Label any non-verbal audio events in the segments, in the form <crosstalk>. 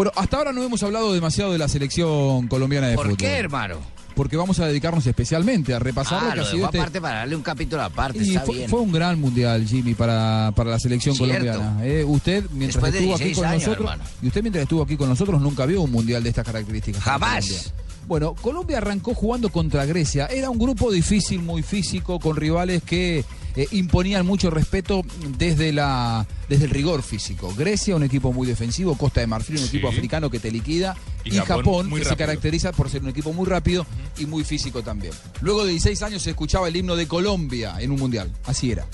Bueno, hasta ahora no hemos hablado demasiado de la selección colombiana de ¿Por fútbol. qué, hermano? Porque vamos a dedicarnos especialmente a repasar lo Ah, que ha lo sido este. aparte para darle un capítulo aparte, Y está fue, bien. fue un gran mundial, Jimmy, para, para la selección Cierto. colombiana. Eh, usted, mientras Después de estuvo aquí 16 con años, nosotros, hermano. y usted mientras estuvo aquí con nosotros nunca vio un mundial de estas características. Jamás. Bueno, Colombia arrancó jugando contra Grecia. Era un grupo difícil, muy físico, con rivales que eh, imponían mucho respeto desde, la, desde el rigor físico. Grecia, un equipo muy defensivo, Costa de Marfil, un Sí. equipo africano que te liquida, y, Y Japón, que se caracteriza por ser un equipo muy rápido y muy físico también. Luego de 16 años se escuchaba el himno de Colombia en un mundial. Así era.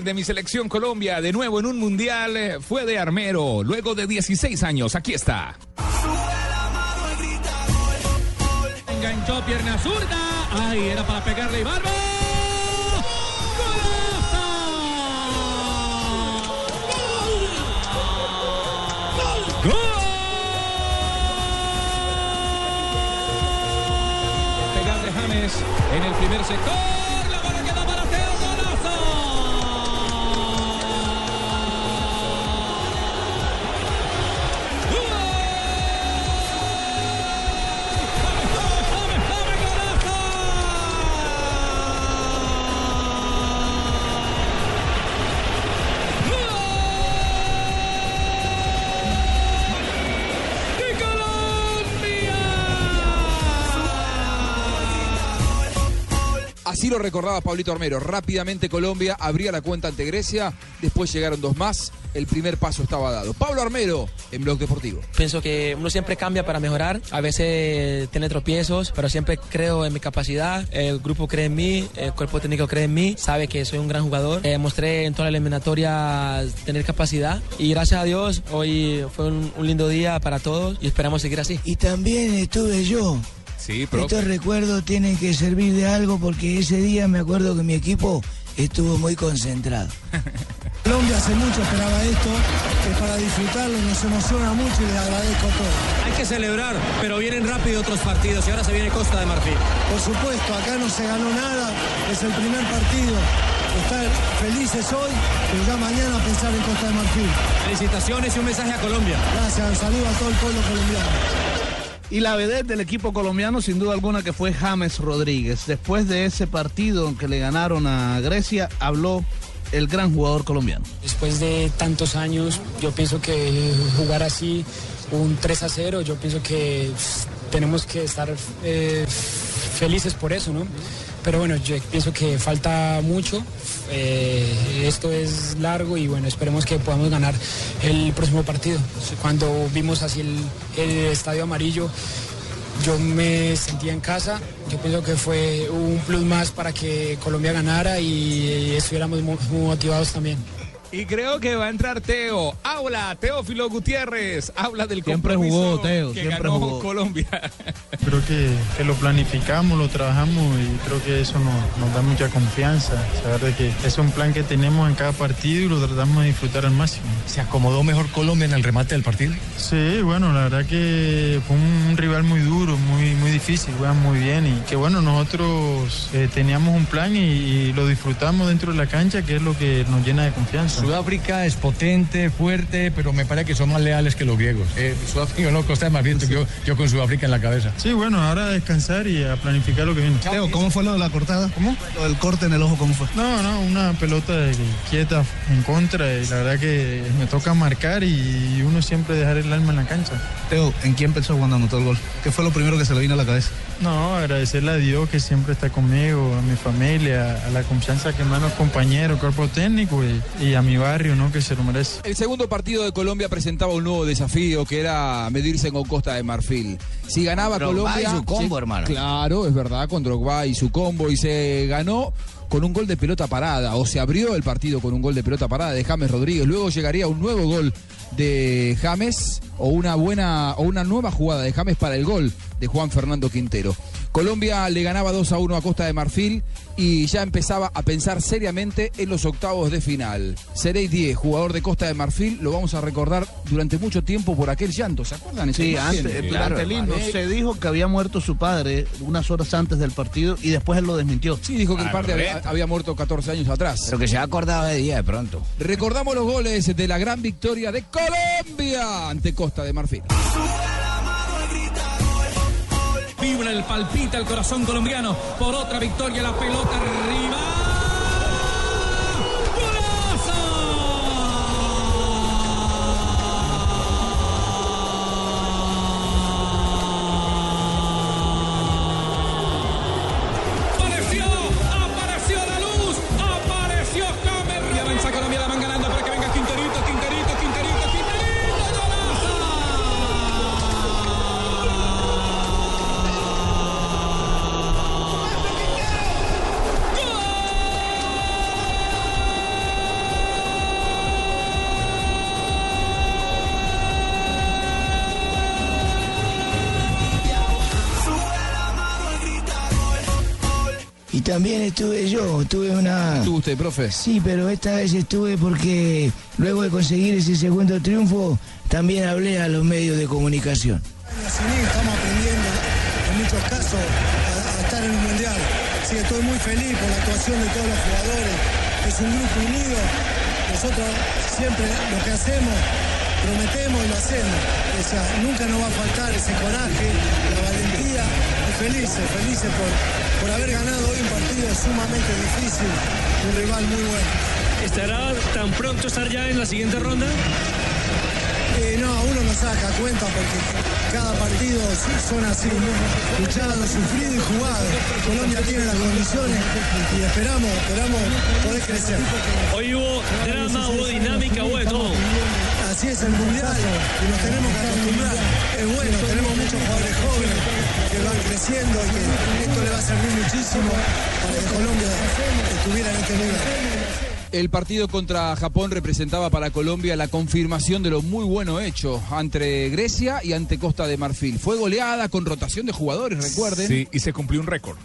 De mi selección Colombia, de nuevo en un mundial, eh, fue de Armero, luego de 16 años. Aquí está. Enganchó pierna zurda. Ay, era para pegarle y barba. Así lo recordaba Pablito Armero. Rápidamente Colombia abría la cuenta ante Grecia. Después llegaron dos más. El primer paso estaba dado. Pablo Armero en Blog Deportivo. Pienso que uno siempre cambia para mejorar. A veces tiene tropiezos, pero siempre creo en mi capacidad. El grupo cree en mí, el cuerpo técnico cree en mí. Sabe que soy un gran jugador. Eh, mostré en toda la eliminatoria tener capacidad. Y gracias a Dios, hoy fue un, un lindo día para todos y esperamos seguir así. Y también estuve yo. Sí, Estos profe. recuerdos tienen que servir de algo porque ese día me acuerdo que mi equipo estuvo muy concentrado. <laughs> Colombia hace mucho esperaba esto, que para disfrutarlo nos emociona mucho y les agradezco todo. Hay que celebrar, pero vienen rápido otros partidos y ahora se viene Costa de Marfil. Por supuesto, acá no se ganó nada, es el primer partido. Estar felices hoy, pero ya mañana pensar en Costa de Marfil. Felicitaciones y un mensaje a Colombia. Gracias, un saludo a todo el pueblo colombiano. Y la vedette del equipo colombiano, sin duda alguna, que fue James Rodríguez. Después de ese partido que le ganaron a Grecia, habló el gran jugador colombiano. Después de tantos años, yo pienso que jugar así, un 3 a 0, yo pienso que tenemos que estar eh, felices por eso, ¿no? Pero bueno, yo pienso que falta mucho, eh, esto es largo y bueno, esperemos que podamos ganar el próximo partido. Cuando vimos así el, estadio amarillo, yo me sentía en casa, yo pienso que fue un plus más para que Colombia ganara y estuviéramos mo- motivados también. Y creo que va a entrar Teo. Habla, Teófilo Gutiérrez. Habla del Siempre compromiso jugó, Teo, que siempre ganó jugó. Colombia. Creo que, que lo planificamos, lo trabajamos y creo que eso nos, nos da mucha confianza. Saber de que es un plan que tenemos en cada partido y lo tratamos de disfrutar al máximo. ¿Se acomodó mejor Colombia en el remate del partido? Sí, bueno, la verdad que fue un rival muy duro, muy, muy difícil, juegan muy bien y que bueno, nosotros eh, teníamos un plan y, y lo disfrutamos dentro de la cancha, que es lo que nos llena de confianza. Sudáfrica es potente, fuerte, pero me parece que son más leales que los griegos. Eh, Sudáfrica no, Costa de Marfil, yo, yo con Sudáfrica en la cabeza. Sí, bueno, ahora a descansar y a planificar lo que viene. Teo, ¿cómo fue lo de la cortada? ¿Cómo? Lo del corte en el ojo, ¿cómo fue? No, no, una pelota quieta en contra y la verdad que me toca marcar y uno siempre dejar el alma en la cancha. Teo, ¿en quién pensó cuando anotó el gol? ¿Qué fue lo primero que se le vino a la cabeza? No, agradecerle a Dios que siempre está conmigo, a mi familia, a la confianza que me dan los compañeros, cuerpo técnico y, y a mi mi barrio, ¿no? Que se lo merece. El segundo partido de Colombia presentaba un nuevo desafío que era medirse con Costa de Marfil. Si ganaba Drogba Colombia. y su combo, sí, hermano. Claro, es verdad, con Drogba y su combo. Y se ganó con un gol de pelota parada. O se abrió el partido con un gol de pelota parada de James Rodríguez. Luego llegaría un nuevo gol de James o una buena o una nueva jugada de James para el gol de Juan Fernando Quintero. Colombia le ganaba 2 a 1 a Costa de Marfil y ya empezaba a pensar seriamente en los octavos de final. Serey 10, jugador de Costa de Marfil, lo vamos a recordar durante mucho tiempo por aquel llanto, ¿se acuerdan? Sí, imagen? antes, durante el himno se dijo que había muerto su padre unas horas antes del partido y después él lo desmintió. Sí, dijo que el padre había, había muerto 14 años atrás. Pero que se ha acordado de día de pronto. Recordamos los goles de la gran victoria de Colombia ante Costa de Marfil. Vibra el palpita el corazón colombiano por otra victoria, la pelota arriba. También estuve yo, tuve una... ¿Estuvo usted, profe? Sí, pero esta vez estuve porque luego de conseguir ese segundo triunfo, también hablé a los medios de comunicación. Estamos aprendiendo en muchos casos a, a estar en un mundial. Así que estoy muy feliz por la actuación de todos los jugadores. Es un grupo unido. Nosotros siempre lo que hacemos, prometemos y lo hacemos. O sea, nunca nos va a faltar ese coraje, la valentía. Felices, felices por, por haber ganado hoy un partido sumamente difícil, un rival muy bueno. ¿Estará tan pronto estar ya en la siguiente ronda? Eh, no, uno no saca cuenta porque cada partido son así, luchado, sufrido y jugado. Colombia tiene las condiciones y esperamos, esperamos poder crecer. Hoy hubo drama, hubo dinámica, hubo de todo. Así es el mundial y nos tenemos que acostumbrar. Es bueno, tenemos muchos jugadores jóvenes que van creciendo y que esto le va a servir muchísimo para que Colombia estuviera en este nivel. El partido contra Japón representaba para Colombia la confirmación de lo muy bueno hecho ante Grecia y ante Costa de Marfil. Fue goleada con rotación de jugadores, recuerden. Sí, y se cumplió un récord.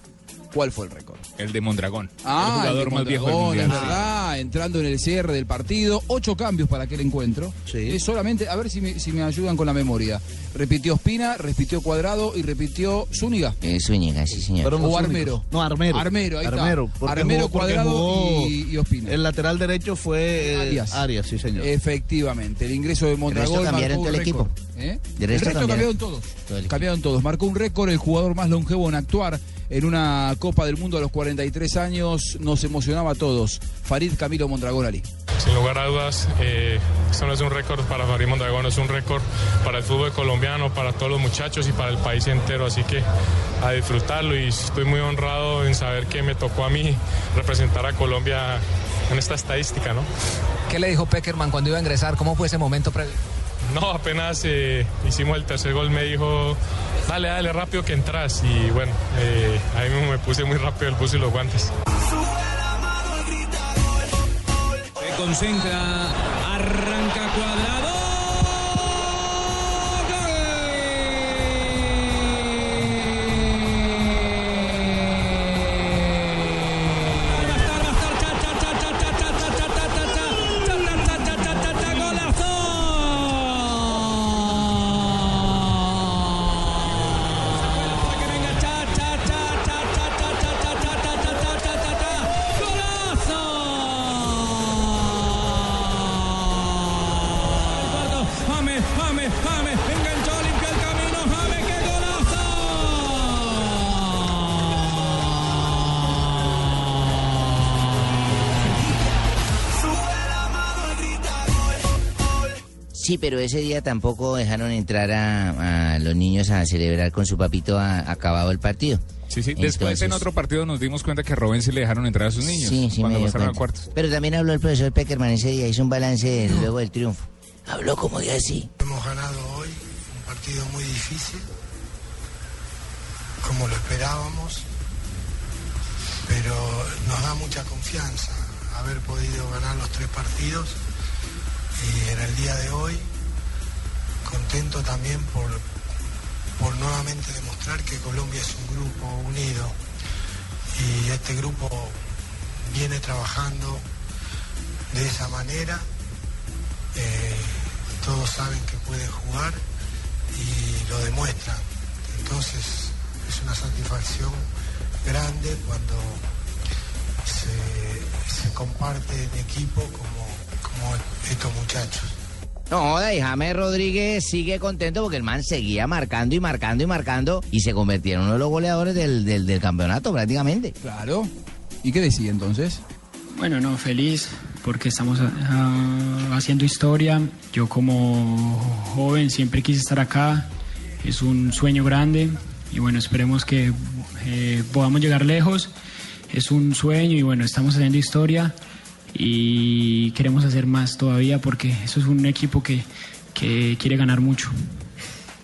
¿Cuál fue el récord? El de Mondragón. Ah, el jugador el de más viejo del Mondragón, mundial. es verdad, entrando en el cierre del partido. Ocho cambios para aquel encuentro. Es solamente, a ver si me, si me ayudan con la memoria. Repitió Espina, repitió Cuadrado y repitió Zúñiga. Eh, Zúñiga, sí, señor. Los O. Armero. No, Armero. Armero, ahí está. Armero, porque Armero, jugó- Cuadrado y, y Ospina. El lateral derecho fue eh, Arias. Arias, sí, señor. Efectivamente, el ingreso de Mondragón cambiaron marcó todo un el equipo. ¿Eh? El resto resto cambiaron cambiaron todos. todo el. Cambiaron todos. Marcó un récord, el jugador más longevo en actuar en una Copa del Mundo a los 43 años. Nos emocionaba a todos. Farid Camilo Mondragón Ali. Sin lugar a dudas, eh, esto no es un récord para Farid Mondragón, es un récord para el fútbol colombiano, para todos los muchachos y para el país entero. Así que a disfrutarlo y estoy muy honrado en saber que me tocó a mí representar a Colombia en esta estadística, ¿no? ¿Qué le dijo Peckerman cuando iba a ingresar? ¿Cómo fue ese momento previo? No, apenas eh, hicimos el tercer gol, me dijo, dale, dale, rápido que entras. Y bueno, eh, ahí mismo me puse muy rápido el bus y los guantes. Se concentra, arranca cuadrado. Sí, pero ese día tampoco dejaron entrar a, a los niños a celebrar con su papito a- acabado el partido. Sí, sí. Después en otro partido nos dimos cuenta que a Robben sí le dejaron entrar a sus niños. Sí, sí, cuando pasaron a cuartos. Pero también habló el profesor Peckerman ese día, hizo un balance luego del triunfo. Habló como de así. Hemos ganado hoy un partido muy difícil, como lo esperábamos, pero nos da mucha confianza haber podido ganar los tres partidos y en el día de hoy contento también por, por nuevamente demostrar que Colombia es un grupo unido y este grupo viene trabajando de esa manera. Eh, todos saben que pueden jugar y lo demuestran. Entonces es una satisfacción grande cuando se, comparte en equipo como, como estos muchachos. No, y James Rodríguez sigue contento porque el man seguía marcando y marcando y marcando y se convirtió en uno de los goleadores del, del, del campeonato prácticamente. Claro. ¿Y qué decía entonces? Bueno, no, feliz porque estamos ah, haciendo historia. Yo como joven siempre quise estar acá. Es un sueño grande y bueno, esperemos que eh, podamos llegar lejos. Es un sueño y bueno, estamos haciendo historia y queremos hacer más todavía porque eso es un equipo que, que quiere ganar mucho.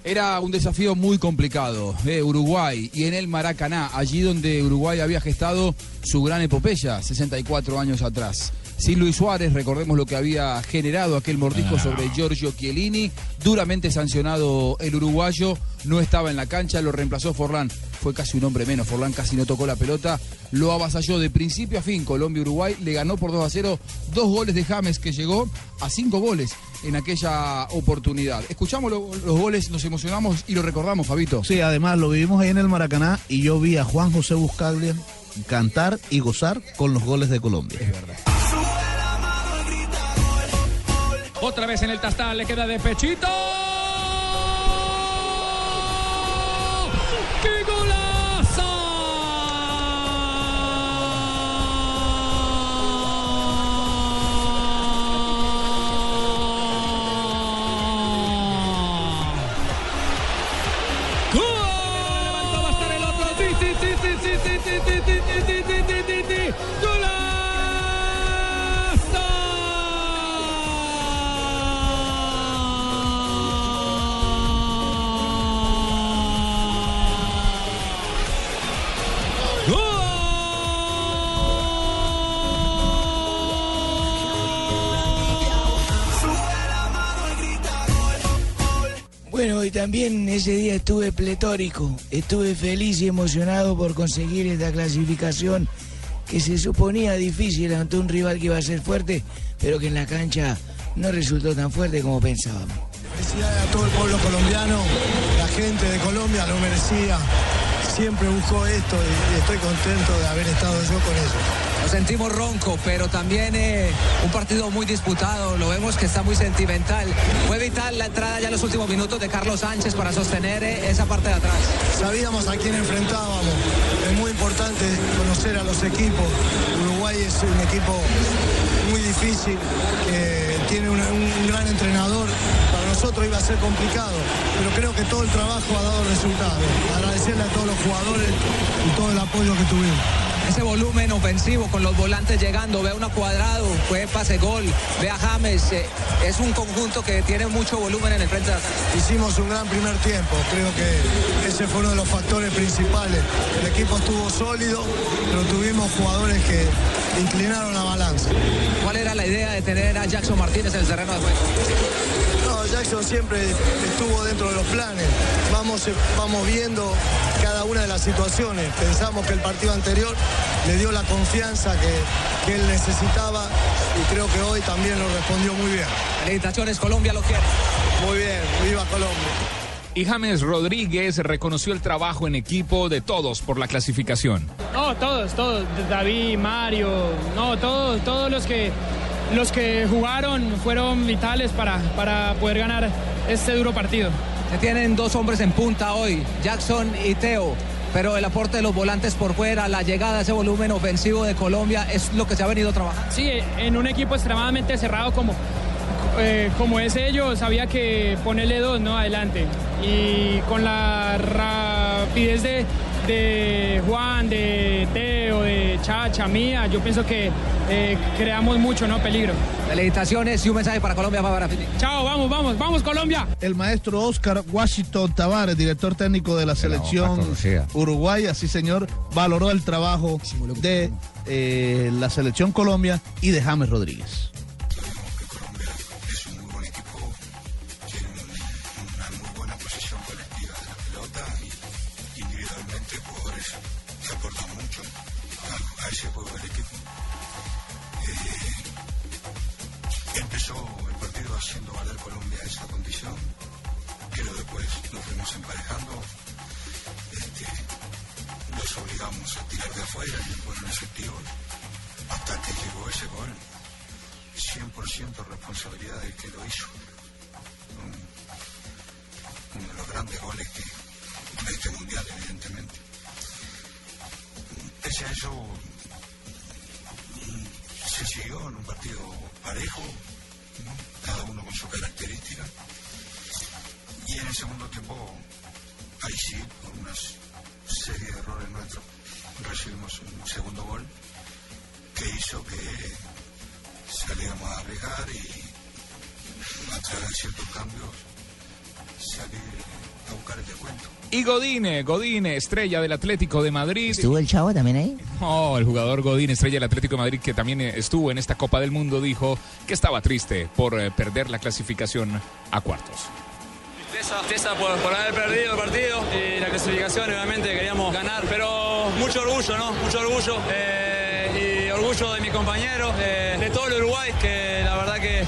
Era un desafío muy complicado, eh, Uruguay, y en el Maracaná, allí donde Uruguay había gestado su gran epopeya 64 años atrás. Sin Luis Suárez, recordemos lo que había generado aquel mordisco sobre Giorgio Chiellini, duramente sancionado el uruguayo, no estaba en la cancha, lo reemplazó Forlán, fue casi un hombre menos, Forlán casi no tocó la pelota, lo avasalló de principio a fin Colombia-Uruguay, le ganó por 2 a 0, dos goles de James que llegó a cinco goles en aquella oportunidad. Escuchamos lo- los goles, nos emocionamos y lo recordamos, Fabito. Sí, además lo vivimos ahí en el Maracaná y yo vi a Juan José Buscaglia cantar y gozar con los goles de Colombia. Es verdad. Otra vez en el tastal, le queda de pechito. También ese día estuve pletórico, estuve feliz y emocionado por conseguir esta clasificación que se suponía difícil ante un rival que iba a ser fuerte, pero que en la cancha no resultó tan fuerte como pensábamos. Felicidades a todo el pueblo colombiano, la gente de Colombia lo merecía, siempre buscó esto y, estoy contento de haber estado yo con ellos. Nos sentimos ronco, pero también eh, un partido muy disputado. Lo vemos que está muy sentimental. Fue vital la entrada ya en los últimos minutos de Carlos Sánchez para sostener eh, esa parte de atrás. Sabíamos a quién enfrentábamos, es muy importante conocer a los equipos. Uruguay es un equipo muy difícil, que tiene un, un gran entrenador. Nosotros iba a ser complicado, pero creo que todo el trabajo ha dado resultados. Agradecerle a todos los jugadores y todo el apoyo que tuvimos. Ese volumen ofensivo con los volantes llegando, ve a uno cuadrado, fue pase gol, ve a James, eh, es un conjunto que tiene mucho volumen en el frente. Hicimos un gran primer tiempo, creo que ese fue uno de los factores principales. El equipo estuvo sólido, pero tuvimos jugadores que inclinaron la balanza. ¿Cuál era la idea de tener a Jackson Martínez en el terreno de juego? Jackson siempre estuvo dentro de los planes. Vamos, eh, vamos viendo cada una de las situaciones. Pensamos que el partido anterior le dio la confianza que, que él necesitaba y creo que hoy también lo respondió muy bien. Felicitaciones, Colombia lo quiere. Muy bien, viva Colombia. Y James Rodríguez reconoció el trabajo en equipo de todos por la clasificación. No, todos, todos. David, Mario, no, todos, todos los que los que jugaron fueron vitales para, para poder ganar este duro partido. Se tienen dos hombres en punta hoy, Jackson y Teo. Pero el aporte de los volantes por fuera, la llegada, ese volumen ofensivo de Colombia es lo que se ha venido trabajando. Sí, en un equipo extremadamente cerrado como, eh, como es ellos, había que ponerle dos ¿no? adelante. Y con la rapidez de, de Juan, de Teo, de Chacha, mía, yo pienso que eh, creamos mucho, ¿no? Peligro. Felicitaciones y un mensaje para Colombia, para. Chao, vamos, vamos, vamos Colombia. El maestro Oscar Washington Tavares, director técnico de la selección uruguaya, sí señor, valoró el trabajo de eh, la selección Colombia y de James Rodríguez. Condición, pero después nos fuimos emparejando, este, nos obligamos a tirar de afuera y fueron efectivos hasta que llegó ese gol. 100% responsabilidad del que lo hizo. Un- uno de los grandes goles que, de este mundial, evidentemente. Pese a eso, mm, se siguió en un partido parejo. En el segundo tiempo, ahí sí, por una serie de errores nuestros, recibimos un segundo gol que hizo que saliéramos a abrigar y a través de ciertos cambios salir a buscar el descuento. Y Godine, Godine, estrella del Atlético de Madrid. ¿Estuvo el chavo también ahí? Oh, el jugador Godín, estrella del Atlético de Madrid, que también eh, estuvo en esta Copa del Mundo, dijo que estaba triste por eh, perder la clasificación a cuartos. Tristeza, tristeza por, por haber perdido el partido y la clasificación, obviamente queríamos ganar, pero mucho orgullo, ¿no? Mucho orgullo eh, y orgullo de mi compañero, eh, de todo el Uruguay, que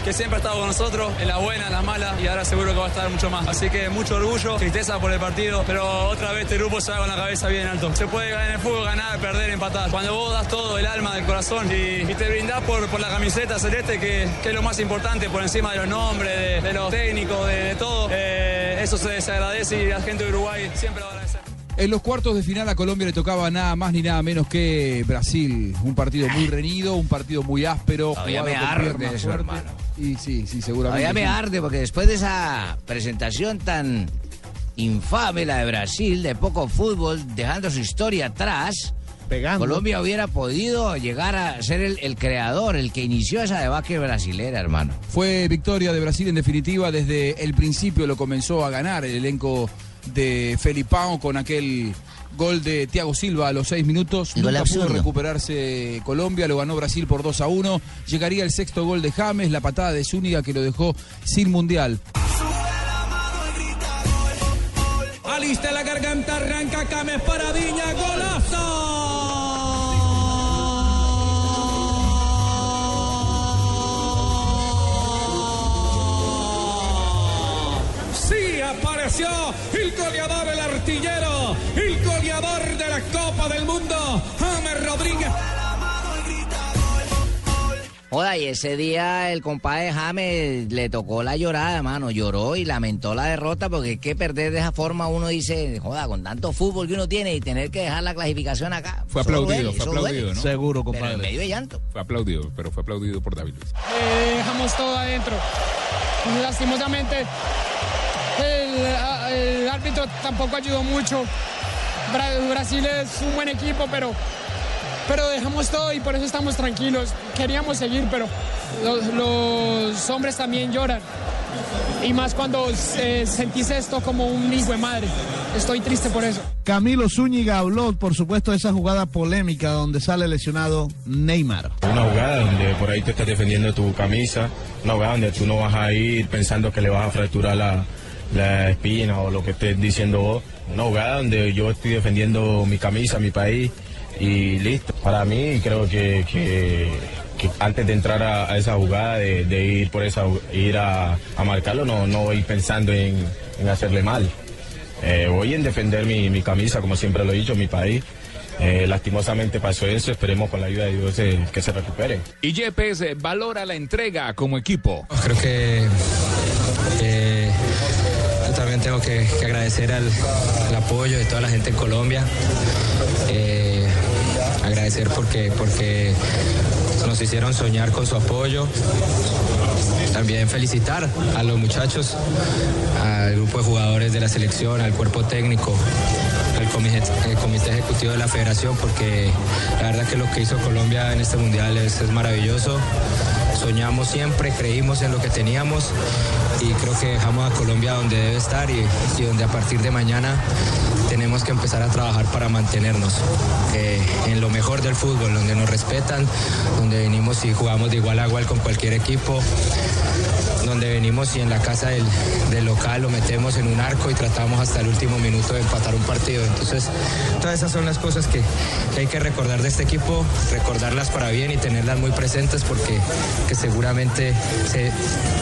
que, siempre ha estado con nosotros, en la buena, en la mala y ahora seguro que va a estar mucho más. Así que mucho orgullo, tristeza por el partido, pero otra vez este grupo se va con la cabeza bien alto. Se puede ganar en el fútbol, ganar, perder, empatar. Cuando vos das todo el alma, del corazón y, te brindás por, por la camiseta celeste, que, que es lo más importante, por encima de los nombres, de, los técnicos, de, todo, eh, eso se, se agradece y la gente de Uruguay siempre lo va a agradecer. En los cuartos de final a Colombia le tocaba nada más ni nada menos que Brasil. Un partido muy reñido, un partido muy áspero. Todavía me arde eso, hermano. Y sí, sí, seguramente. Todavía me sí. arde porque después de esa presentación tan infame, la de Brasil, de poco fútbol, dejando su historia atrás, Colombia hubiera podido llegar a ser el, el creador, el que inició esa debacle brasilera, hermano. Fue victoria de Brasil en definitiva. Desde el principio lo comenzó a ganar el elenco de Felipao con aquel gol de Thiago Silva a los seis minutos. El gol Nunca pudo recuperarse Colombia, lo ganó Brasil por 2 a 1. Llegaría el sexto gol de James, la patada de Zúñiga que lo dejó sin mundial. Alista la garganta, arranca Cames para Viña, apareció el goleador, el artillero, el goleador de la Copa del Mundo, James Rodríguez. Joda, y ese día el compadre James le tocó la llorada, mano. Lloró y lamentó la derrota porque es que perder de esa forma uno dice, joda, con tanto fútbol que uno tiene y tener que dejar la clasificación acá. Fue aplaudido, duele, fue duele. aplaudido, ¿no? Seguro, Pero en compadre. medio de llanto. Fue aplaudido, pero fue aplaudido por David Luis. Eh, dejamos todo adentro. Lastimosamente, el, a- el árbitro tampoco ayudó mucho. Bra- Brasil es un buen equipo, pero, pero dejamos todo y por eso estamos tranquilos. Queríamos seguir, pero los, los hombres también lloran. Y más cuando eh, sentís esto como un hijo de madre. Estoy triste por eso. Camilo Zúñiga habló, por supuesto, de esa jugada polémica donde sale lesionado Neymar. Una jugada donde por ahí te estás defendiendo tu camisa, una jugada donde tú no vas a ir pensando que le vas a fracturar la, la espina o lo que estés diciendo vos. Una jugada donde yo estoy defendiendo mi camisa, mi país y listo. Para mí creo que, que- que antes de entrar a, a esa jugada, de, de ir por esa ir a, a marcarlo, no, no voy pensando en, en hacerle mal. Eh, voy en defender mi, mi camisa, como siempre lo he dicho, mi país. Eh, lastimosamente pasó eso, esperemos con la ayuda de Dios eh, que se recupere. Y Yepes eh, valora la entrega como equipo. Creo que eh, también tengo que, agradecer al, apoyo de toda la gente en Colombia. Eh, agradecer porque, porque nos hicieron soñar con su apoyo. también felicitar a los muchachos, al grupo de jugadores de la selección, al cuerpo técnico, al comité, el comité ejecutivo de la federación, porque la verdad que lo que hizo Colombia en este mundial es maravilloso. Soñamos siempre, creímos en lo que teníamos y creo que dejamos a Colombia donde debe estar y, donde a partir de mañana tenemos que empezar a trabajar para mantenernos eh, en lo mejor del fútbol, donde nos respetan, donde venimos y jugamos de igual a igual con cualquier equipo, donde venimos y en la casa del, del local lo metemos en un arco y tratamos hasta el último minuto de empatar un partido. Entonces, todas esas son las cosas que, que hay que recordar de este equipo, recordarlas para bien y tenerlas muy presentes porque que seguramente se,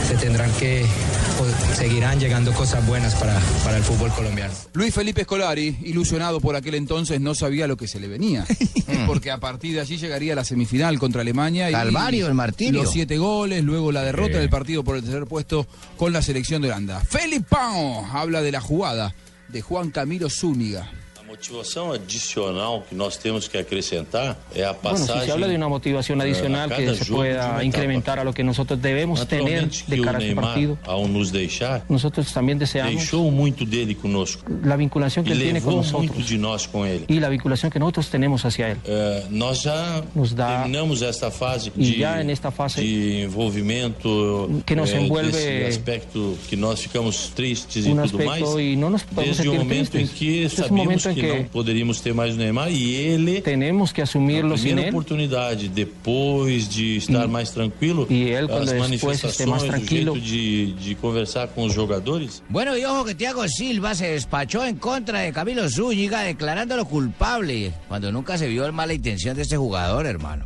se tendrán que, o seguirán llegando cosas buenas para, para el fútbol colombiano. Luis Felipe Escolari, ilusionado por aquel entonces, no sabía lo que se le venía. <laughs> porque a partir de allí llegaría la semifinal contra Alemania. Y Calvario, el martirio. Los siete goles, luego la derrota Sí. del partido por el tercer puesto con la selección de Holanda. Felipão habla de la jugada de Juan Camilo Zúñiga. A motivação adicional que nós temos que acrescentar é a Bueno, si passagem. se habla de una motivación eh, adicional a que se uma pueda incrementar a lo que nosotros debemos tener de que cara a este partido, ao nos deixar, nosotros también deseamos deixou muito dele conosco. la vinculación E que él tiene con levou muito nosotros de nós com ele. y la vinculación que nosotros tenemos hacia él. Eh, nós já Nos dá- terminamos esta fase de, en esta fase de envolvimento que nos eh, envuelve desse aspecto que nós ficamos tristes e tudo mais y no nos desde o momento em tristes. que Desde el sabíamos que, que não poderíamos ter mais o Neymar e ele tenemos que asumirlo na sin él oportunidade depois de estar mais tranquilo y él, cuando as después esté o tranquilo. jeito de, de conversar com os jogadores Bueno, y ojo que Thiago Silva se despachó en contra de Camilo Zúñiga declarándolo culpable, cuando nunca se vio mala intención de este jugador, hermano.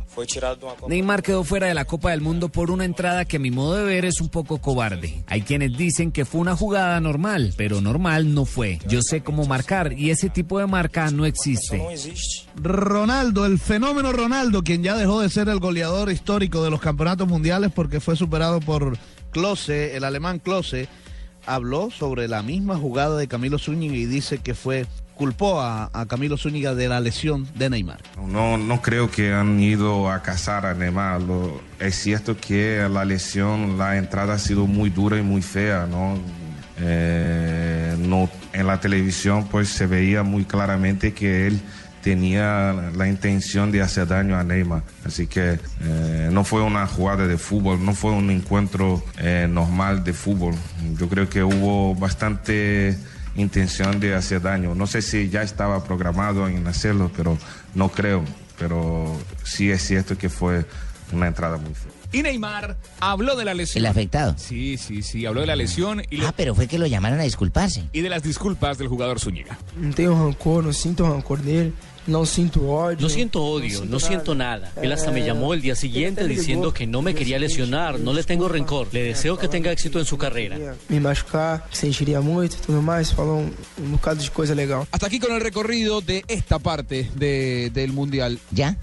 Neymar quedó fuera de la Copa del Mundo por una entrada que a mi modo de ver es un poco cobarde. Hay quienes dicen que fue una jugada normal, pero normal no fue. Yo sé cómo marcar y ese tipo de marca no existe. Ronaldo, el fenómeno Ronaldo, quien ya dejó de ser el goleador histórico de los campeonatos mundiales porque fue superado por Klose, el alemán Klose, habló sobre la misma jugada de Camilo Zúñiga y dice que fue culpó a, a Camilo Zúñiga de la lesión de Neymar. No, no creo que han ido a cazar a Neymar. Lo- es cierto que la lesión, la entrada ha sido muy dura y muy fea, ¿no? Eh, no en la televisión pues se veía muy claramente que él tenía la intención de hacer daño a Neymar. Así que eh, no fue una jugada de fútbol, no fue un encuentro eh, normal de fútbol. Yo creo que hubo bastante intención de hacer daño. No sé si ya estaba programado en hacerlo, pero no creo. Pero sí es cierto que fue una entrada muy fea. Y Neymar habló de la lesión. ¿El afectado? Sí, sí, sí, habló de la lesión y, Ah, pero fue que lo llamaron a disculparse. y de las disculpas del jugador Zúñiga. Não tenho rancor, não sinto rancor dele, não sinto ódio. No siento odio, no siento nada. Él hasta me llamó el día siguiente diciendo que no me quería lesionar, no le tengo rencor. Le deseo que tenga éxito en su carrera. Me machucar, e tudo mais, falou um, um bocado de coisa legal. Hasta aquí con el recorrido de esta parte de- del Mundial. ¿Ya?